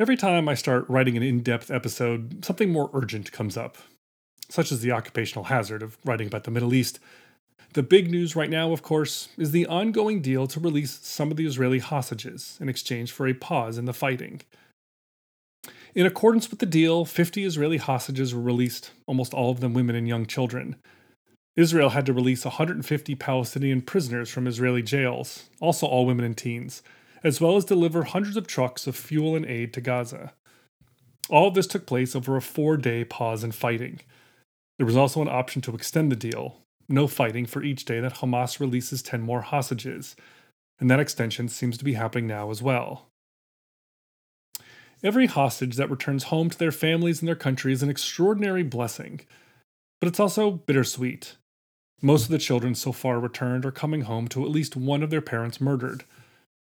Every time I start writing an in depth episode, something more urgent comes up, such as the occupational hazard of writing about the Middle East. The big news right now, of course, is the ongoing deal to release some of the Israeli hostages in exchange for a pause in the fighting. In accordance with the deal, 50 Israeli hostages were released, almost all of them women and young children. Israel had to release 150 Palestinian prisoners from Israeli jails, also all women and teens as well as deliver hundreds of trucks of fuel and aid to Gaza. All of this took place over a four day pause in fighting. There was also an option to extend the deal no fighting for each day that Hamas releases 10 more hostages, and that extension seems to be happening now as well. Every hostage that returns home to their families and their country is an extraordinary blessing, but it's also bittersweet. Most of the children so far returned are coming home to at least one of their parents murdered,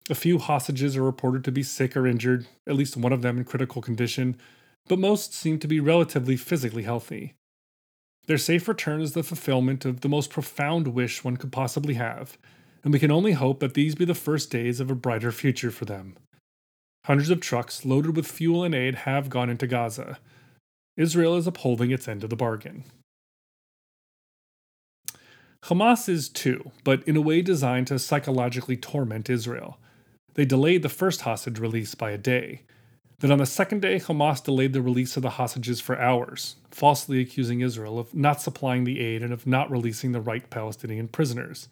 a few hostages are reported to be sick or injured, at least one of them in critical condition, but most seem to be relatively physically healthy. Their safe return is the fulfillment of the most profound wish one could possibly have, and we can only hope that these be the first days of a brighter future for them. Hundreds of trucks loaded with fuel and aid have gone into Gaza. Israel is upholding its end of the bargain. Hamas is too, but in a way designed to psychologically torment Israel. They delayed the first hostage release by a day. Then on the second day, Hamas delayed the release of the hostages for hours, falsely accusing Israel of not supplying the aid and of not releasing the right Palestinian prisoners.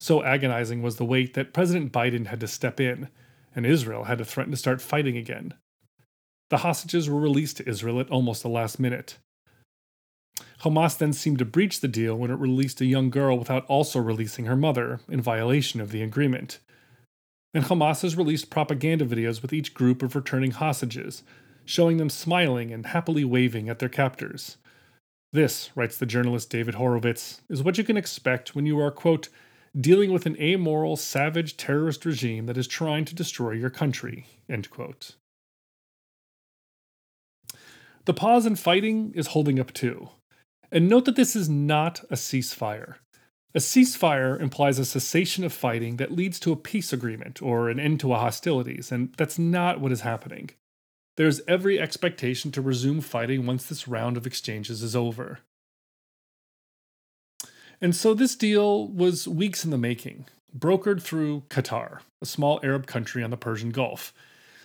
So agonizing was the wait that President Biden had to step in, and Israel had to threaten to start fighting again. The hostages were released to Israel at almost the last minute. Hamas then seemed to breach the deal when it released a young girl without also releasing her mother, in violation of the agreement and Hamas has released propaganda videos with each group of returning hostages, showing them smiling and happily waving at their captors. This, writes the journalist David Horowitz, is what you can expect when you are, quote, dealing with an amoral, savage terrorist regime that is trying to destroy your country, end quote. The pause in fighting is holding up too. And note that this is not a ceasefire. A ceasefire implies a cessation of fighting that leads to a peace agreement or an end to hostilities, and that's not what is happening. There's every expectation to resume fighting once this round of exchanges is over. And so this deal was weeks in the making, brokered through Qatar, a small Arab country on the Persian Gulf.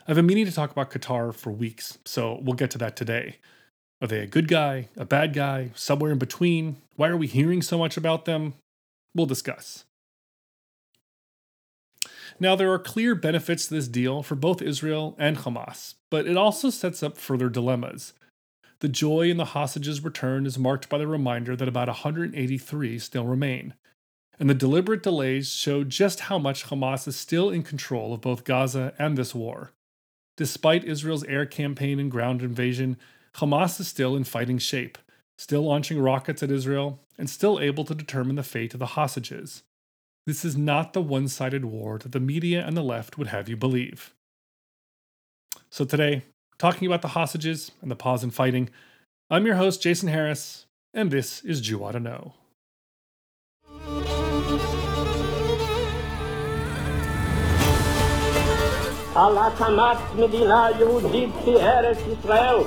I've been meaning to talk about Qatar for weeks, so we'll get to that today. Are they a good guy, a bad guy, somewhere in between? Why are we hearing so much about them? We'll discuss. Now, there are clear benefits to this deal for both Israel and Hamas, but it also sets up further dilemmas. The joy in the hostages' return is marked by the reminder that about 183 still remain, and the deliberate delays show just how much Hamas is still in control of both Gaza and this war. Despite Israel's air campaign and ground invasion, Hamas is still in fighting shape, still launching rockets at Israel, and still able to determine the fate of the hostages. This is not the one sided war that the media and the left would have you believe. So, today, talking about the hostages and the pause in fighting, I'm your host, Jason Harris, and this is Jew Oughta Know. על הקמת מדינה יהודית בארץ ישראל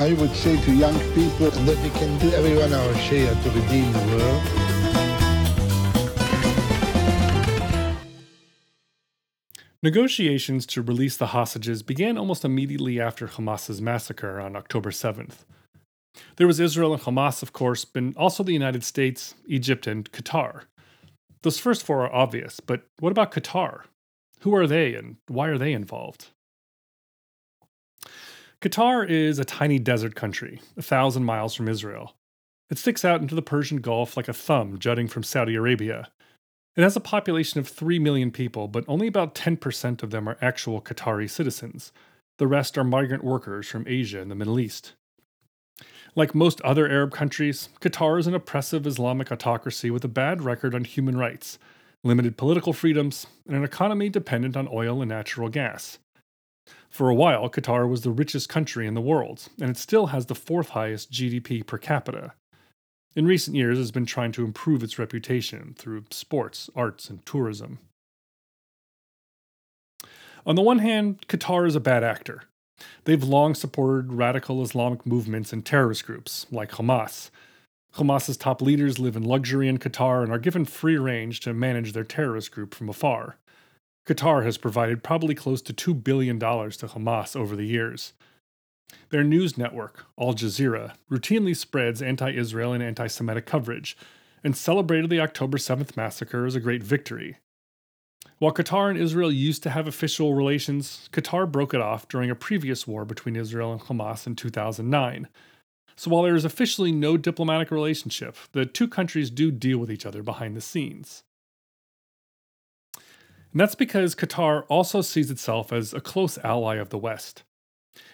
I would say to young people that we can do everyone our share to redeem the world. Negotiations to release the hostages began almost immediately after Hamas's massacre on October 7th. There was Israel and Hamas, of course, but also the United States, Egypt, and Qatar. Those first four are obvious, but what about Qatar? Who are they and why are they involved? Qatar is a tiny desert country, a thousand miles from Israel. It sticks out into the Persian Gulf like a thumb jutting from Saudi Arabia. It has a population of 3 million people, but only about 10% of them are actual Qatari citizens. The rest are migrant workers from Asia and the Middle East. Like most other Arab countries, Qatar is an oppressive Islamic autocracy with a bad record on human rights, limited political freedoms, and an economy dependent on oil and natural gas. For a while, Qatar was the richest country in the world, and it still has the fourth highest GDP per capita. In recent years, it has been trying to improve its reputation through sports, arts, and tourism. On the one hand, Qatar is a bad actor. They've long supported radical Islamic movements and terrorist groups, like Hamas. Hamas's top leaders live in luxury in Qatar and are given free range to manage their terrorist group from afar. Qatar has provided probably close to $2 billion to Hamas over the years. Their news network, Al Jazeera, routinely spreads anti Israel and anti Semitic coverage and celebrated the October 7th massacre as a great victory. While Qatar and Israel used to have official relations, Qatar broke it off during a previous war between Israel and Hamas in 2009. So while there is officially no diplomatic relationship, the two countries do deal with each other behind the scenes. And that's because Qatar also sees itself as a close ally of the West.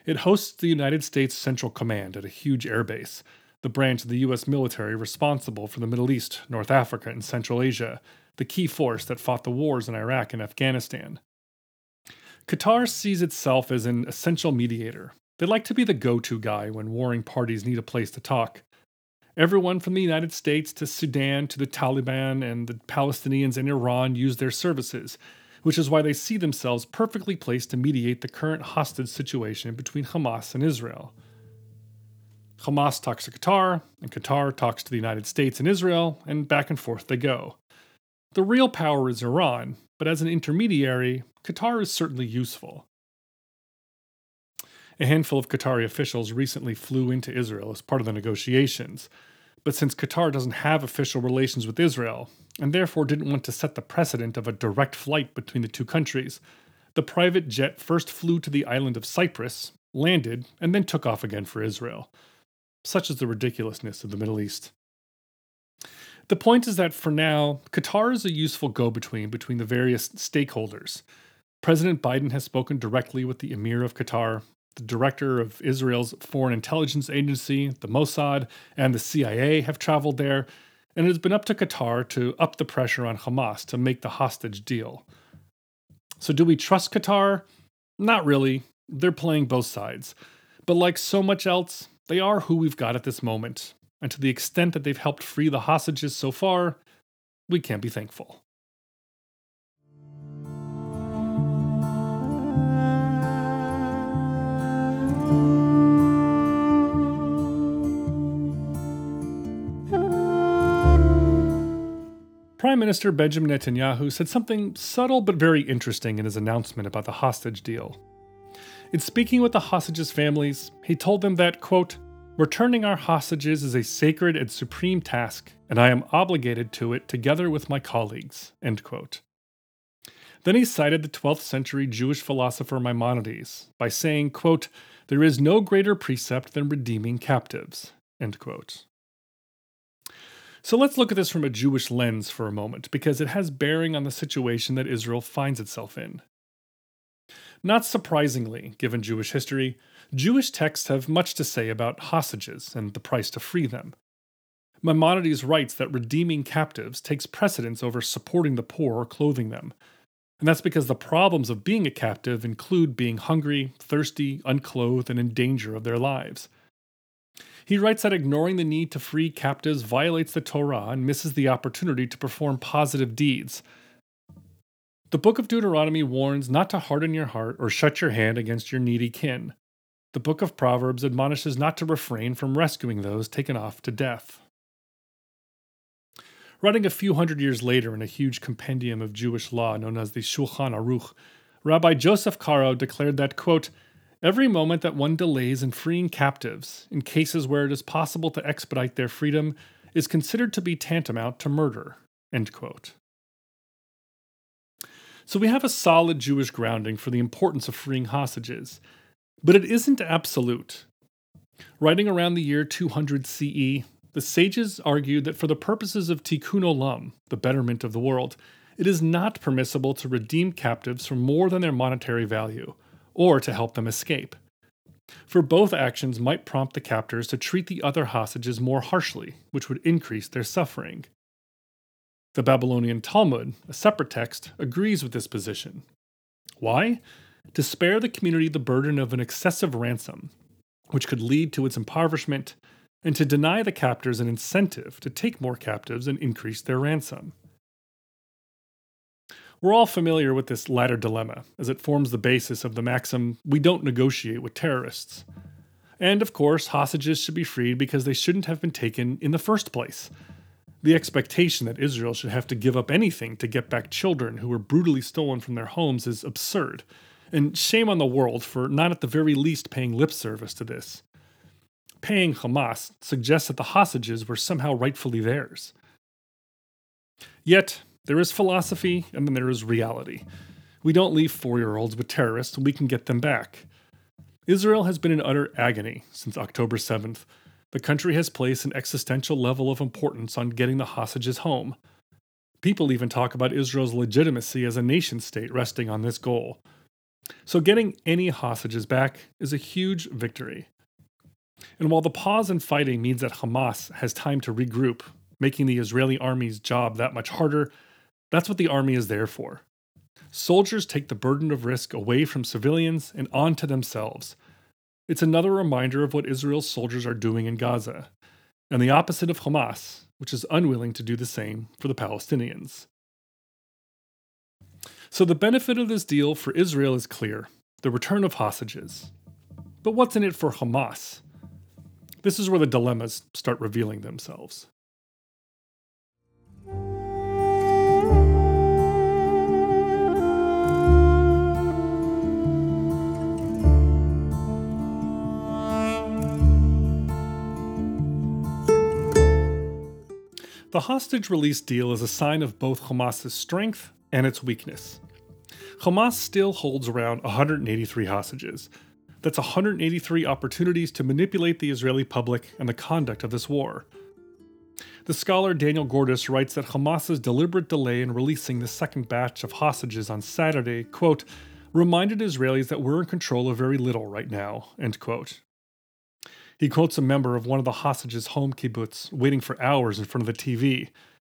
It hosts the United States Central Command at a huge airbase, the branch of the U.S. military responsible for the Middle East, North Africa, and Central Asia, the key force that fought the wars in Iraq and Afghanistan. Qatar sees itself as an essential mediator. They like to be the go to guy when warring parties need a place to talk. Everyone from the United States to Sudan to the Taliban and the Palestinians and Iran use their services, which is why they see themselves perfectly placed to mediate the current hostage situation between Hamas and Israel. Hamas talks to Qatar, and Qatar talks to the United States and Israel, and back and forth they go. The real power is Iran, but as an intermediary, Qatar is certainly useful. A handful of Qatari officials recently flew into Israel as part of the negotiations, but since Qatar doesn't have official relations with Israel, and therefore didn't want to set the precedent of a direct flight between the two countries, the private jet first flew to the island of Cyprus, landed, and then took off again for Israel. Such is the ridiculousness of the Middle East. The point is that for now, Qatar is a useful go between between the various stakeholders. President Biden has spoken directly with the Emir of Qatar, the director of Israel's foreign intelligence agency, the Mossad, and the CIA have traveled there, and it has been up to Qatar to up the pressure on Hamas to make the hostage deal. So, do we trust Qatar? Not really. They're playing both sides. But like so much else, they are who we've got at this moment, and to the extent that they've helped free the hostages so far, we can't be thankful. Prime Minister Benjamin Netanyahu said something subtle but very interesting in his announcement about the hostage deal. In speaking with the hostages' families, he told them that, quote, Returning our hostages is a sacred and supreme task, and I am obligated to it together with my colleagues. End quote. Then he cited the 12th century Jewish philosopher Maimonides by saying, quote, There is no greater precept than redeeming captives. End quote. So let's look at this from a Jewish lens for a moment, because it has bearing on the situation that Israel finds itself in. Not surprisingly, given Jewish history, Jewish texts have much to say about hostages and the price to free them. Maimonides writes that redeeming captives takes precedence over supporting the poor or clothing them. And that's because the problems of being a captive include being hungry, thirsty, unclothed, and in danger of their lives. He writes that ignoring the need to free captives violates the Torah and misses the opportunity to perform positive deeds. The book of Deuteronomy warns not to harden your heart or shut your hand against your needy kin. The book of Proverbs admonishes not to refrain from rescuing those taken off to death. Writing a few hundred years later in a huge compendium of Jewish law known as the Shulchan Aruch, Rabbi Joseph Caro declared that, quote, Every moment that one delays in freeing captives, in cases where it is possible to expedite their freedom, is considered to be tantamount to murder. So we have a solid Jewish grounding for the importance of freeing hostages, but it isn't absolute. Writing around the year 200 CE, the sages argued that for the purposes of tikkun olam, the betterment of the world, it is not permissible to redeem captives for more than their monetary value, or to help them escape. For both actions might prompt the captors to treat the other hostages more harshly, which would increase their suffering. The Babylonian Talmud, a separate text, agrees with this position. Why? to spare the community the burden of an excessive ransom, which could lead to its impoverishment, and to deny the captors an incentive to take more captives and increase their ransom. We're all familiar with this latter dilemma, as it forms the basis of the maxim we don't negotiate with terrorists. And of course, hostages should be freed because they shouldn't have been taken in the first place. The expectation that Israel should have to give up anything to get back children who were brutally stolen from their homes is absurd, and shame on the world for not at the very least paying lip service to this. Paying Hamas suggests that the hostages were somehow rightfully theirs. Yet, there is philosophy and then there is reality. We don't leave four year olds with terrorists, we can get them back. Israel has been in utter agony since October 7th. The country has placed an existential level of importance on getting the hostages home. People even talk about Israel's legitimacy as a nation state resting on this goal. So, getting any hostages back is a huge victory. And while the pause in fighting means that Hamas has time to regroup, making the Israeli army's job that much harder, that's what the army is there for. Soldiers take the burden of risk away from civilians and onto themselves. It's another reminder of what Israel's soldiers are doing in Gaza, and the opposite of Hamas, which is unwilling to do the same for the Palestinians. So, the benefit of this deal for Israel is clear the return of hostages. But what's in it for Hamas? This is where the dilemmas start revealing themselves. The hostage release deal is a sign of both Hamas's strength and its weakness. Hamas still holds around 183 hostages. That's 183 opportunities to manipulate the Israeli public and the conduct of this war. The scholar Daniel Gordis writes that Hamas's deliberate delay in releasing the second batch of hostages on Saturday, quote, reminded Israelis that we're in control of very little right now, end quote. He quotes a member of one of the hostages' home kibbutz waiting for hours in front of the TV.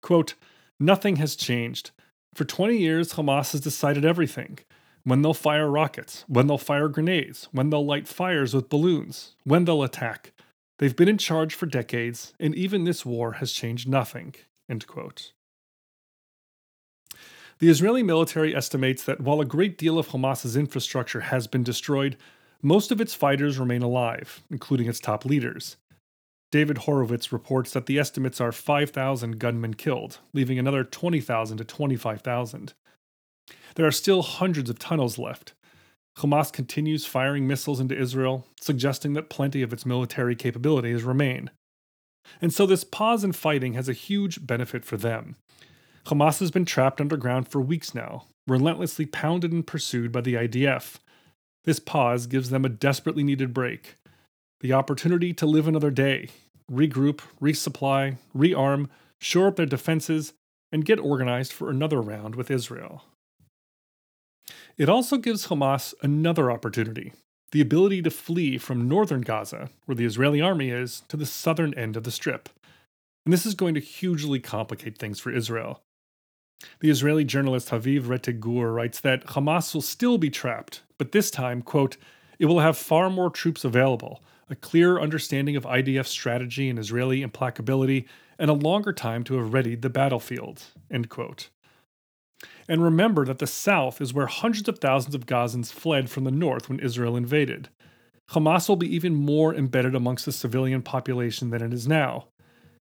Quote, Nothing has changed. For 20 years, Hamas has decided everything when they'll fire rockets, when they'll fire grenades, when they'll light fires with balloons, when they'll attack. They've been in charge for decades, and even this war has changed nothing. The Israeli military estimates that while a great deal of Hamas's infrastructure has been destroyed, most of its fighters remain alive, including its top leaders. David Horowitz reports that the estimates are 5,000 gunmen killed, leaving another 20,000 to 25,000. There are still hundreds of tunnels left. Hamas continues firing missiles into Israel, suggesting that plenty of its military capabilities remain. And so this pause in fighting has a huge benefit for them. Hamas has been trapped underground for weeks now, relentlessly pounded and pursued by the IDF, this pause gives them a desperately needed break the opportunity to live another day, regroup, resupply, rearm, shore up their defenses, and get organized for another round with Israel. It also gives Hamas another opportunity the ability to flee from northern Gaza, where the Israeli army is, to the southern end of the strip. And this is going to hugely complicate things for Israel. The Israeli journalist Haviv Rettig Gur writes that Hamas will still be trapped, but this time, quote, it will have far more troops available, a clear understanding of IDF strategy and Israeli implacability, and a longer time to have readied the battlefield, end quote. And remember that the south is where hundreds of thousands of Gazans fled from the north when Israel invaded. Hamas will be even more embedded amongst the civilian population than it is now.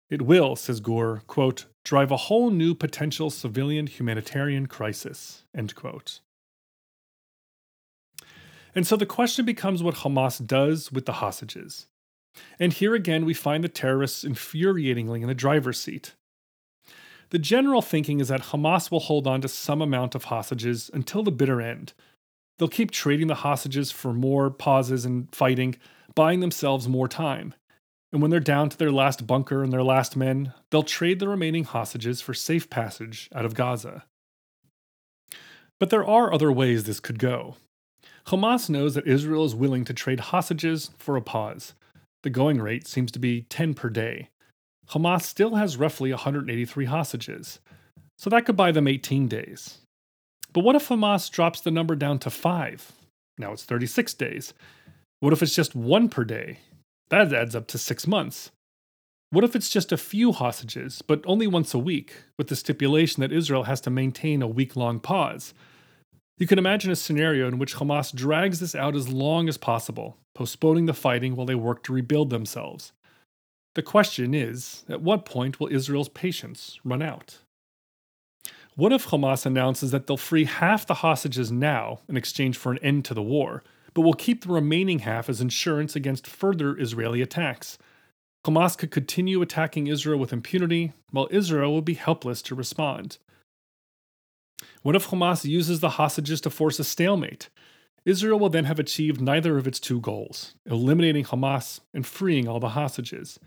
It will, says Gur, quote, drive a whole new potential civilian humanitarian crisis, end quote. And so the question becomes what Hamas does with the hostages. And here again, we find the terrorists infuriatingly in the driver's seat. The general thinking is that Hamas will hold on to some amount of hostages until the bitter end. They'll keep trading the hostages for more pauses and fighting, buying themselves more time. And when they're down to their last bunker and their last men, they'll trade the remaining hostages for safe passage out of Gaza. But there are other ways this could go. Hamas knows that Israel is willing to trade hostages for a pause. The going rate seems to be 10 per day. Hamas still has roughly 183 hostages, so that could buy them 18 days. But what if Hamas drops the number down to 5? Now it's 36 days. What if it's just one per day? That adds up to six months. What if it's just a few hostages, but only once a week, with the stipulation that Israel has to maintain a week long pause? You can imagine a scenario in which Hamas drags this out as long as possible, postponing the fighting while they work to rebuild themselves. The question is at what point will Israel's patience run out? What if Hamas announces that they'll free half the hostages now in exchange for an end to the war, but will keep the remaining half as insurance against further Israeli attacks? Hamas could continue attacking Israel with impunity, while Israel would be helpless to respond. What if Hamas uses the hostages to force a stalemate? Israel will then have achieved neither of its two goals, eliminating Hamas and freeing all the hostages.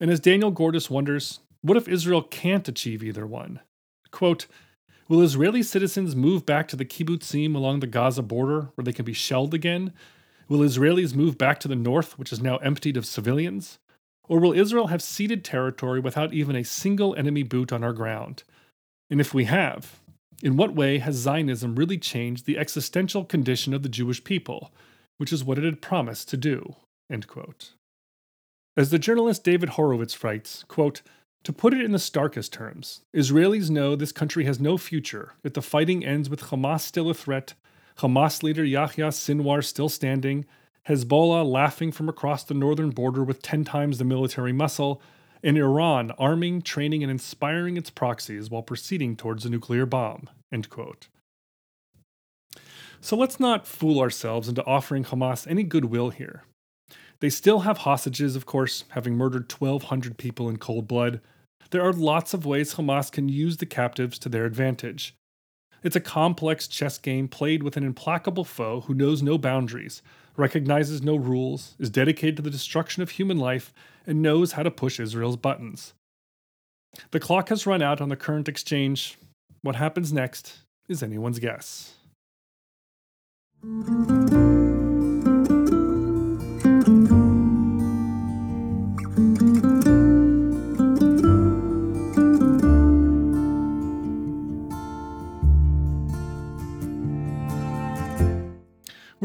And as Daniel Gordis wonders, what if Israel can't achieve either one? Quote, Will Israeli citizens move back to the kibbutzim along the Gaza border where they can be shelled again? Will Israelis move back to the north, which is now emptied of civilians? Or will Israel have ceded territory without even a single enemy boot on our ground? And if we have, in what way has Zionism really changed the existential condition of the Jewish people, which is what it had promised to do? As the journalist David Horowitz writes, quote, to put it in the starkest terms, Israelis know this country has no future if the fighting ends with Hamas still a threat, Hamas leader Yahya Sinwar still standing, Hezbollah laughing from across the northern border with 10 times the military muscle, and Iran arming, training, and inspiring its proxies while proceeding towards a nuclear bomb. So let's not fool ourselves into offering Hamas any goodwill here. They still have hostages, of course, having murdered 1,200 people in cold blood. There are lots of ways Hamas can use the captives to their advantage. It's a complex chess game played with an implacable foe who knows no boundaries, recognizes no rules, is dedicated to the destruction of human life, and knows how to push Israel's buttons. The clock has run out on the current exchange. What happens next is anyone's guess.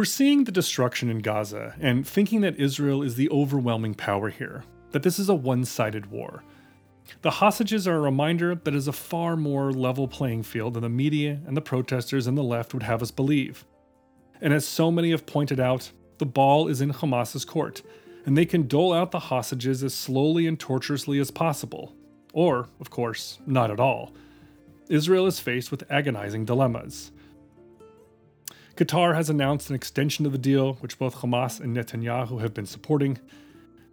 We're seeing the destruction in Gaza and thinking that Israel is the overwhelming power here, that this is a one sided war. The hostages are a reminder that it is a far more level playing field than the media and the protesters and the left would have us believe. And as so many have pointed out, the ball is in Hamas's court, and they can dole out the hostages as slowly and torturously as possible. Or, of course, not at all. Israel is faced with agonizing dilemmas. Qatar has announced an extension of the deal, which both Hamas and Netanyahu have been supporting.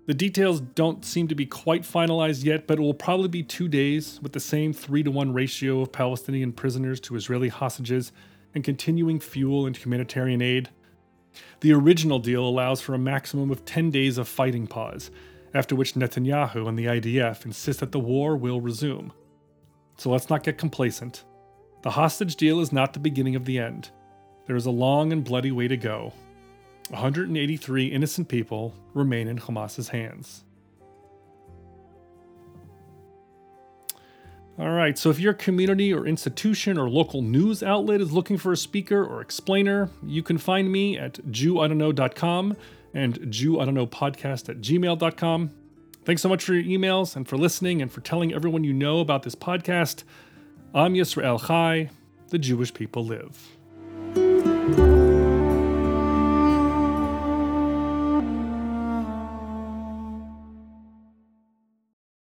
The details don't seem to be quite finalized yet, but it will probably be two days with the same 3 to 1 ratio of Palestinian prisoners to Israeli hostages and continuing fuel and humanitarian aid. The original deal allows for a maximum of 10 days of fighting pause, after which Netanyahu and the IDF insist that the war will resume. So let's not get complacent. The hostage deal is not the beginning of the end. There is a long and bloody way to go. 183 innocent people remain in Hamas's hands. All right, so if your community or institution or local news outlet is looking for a speaker or explainer, you can find me at JewOughtaKnow.com and JewOughtaKnowPodcast at gmail.com. Thanks so much for your emails and for listening and for telling everyone you know about this podcast. Am Yisrael Chai. The Jewish people live. Thank you.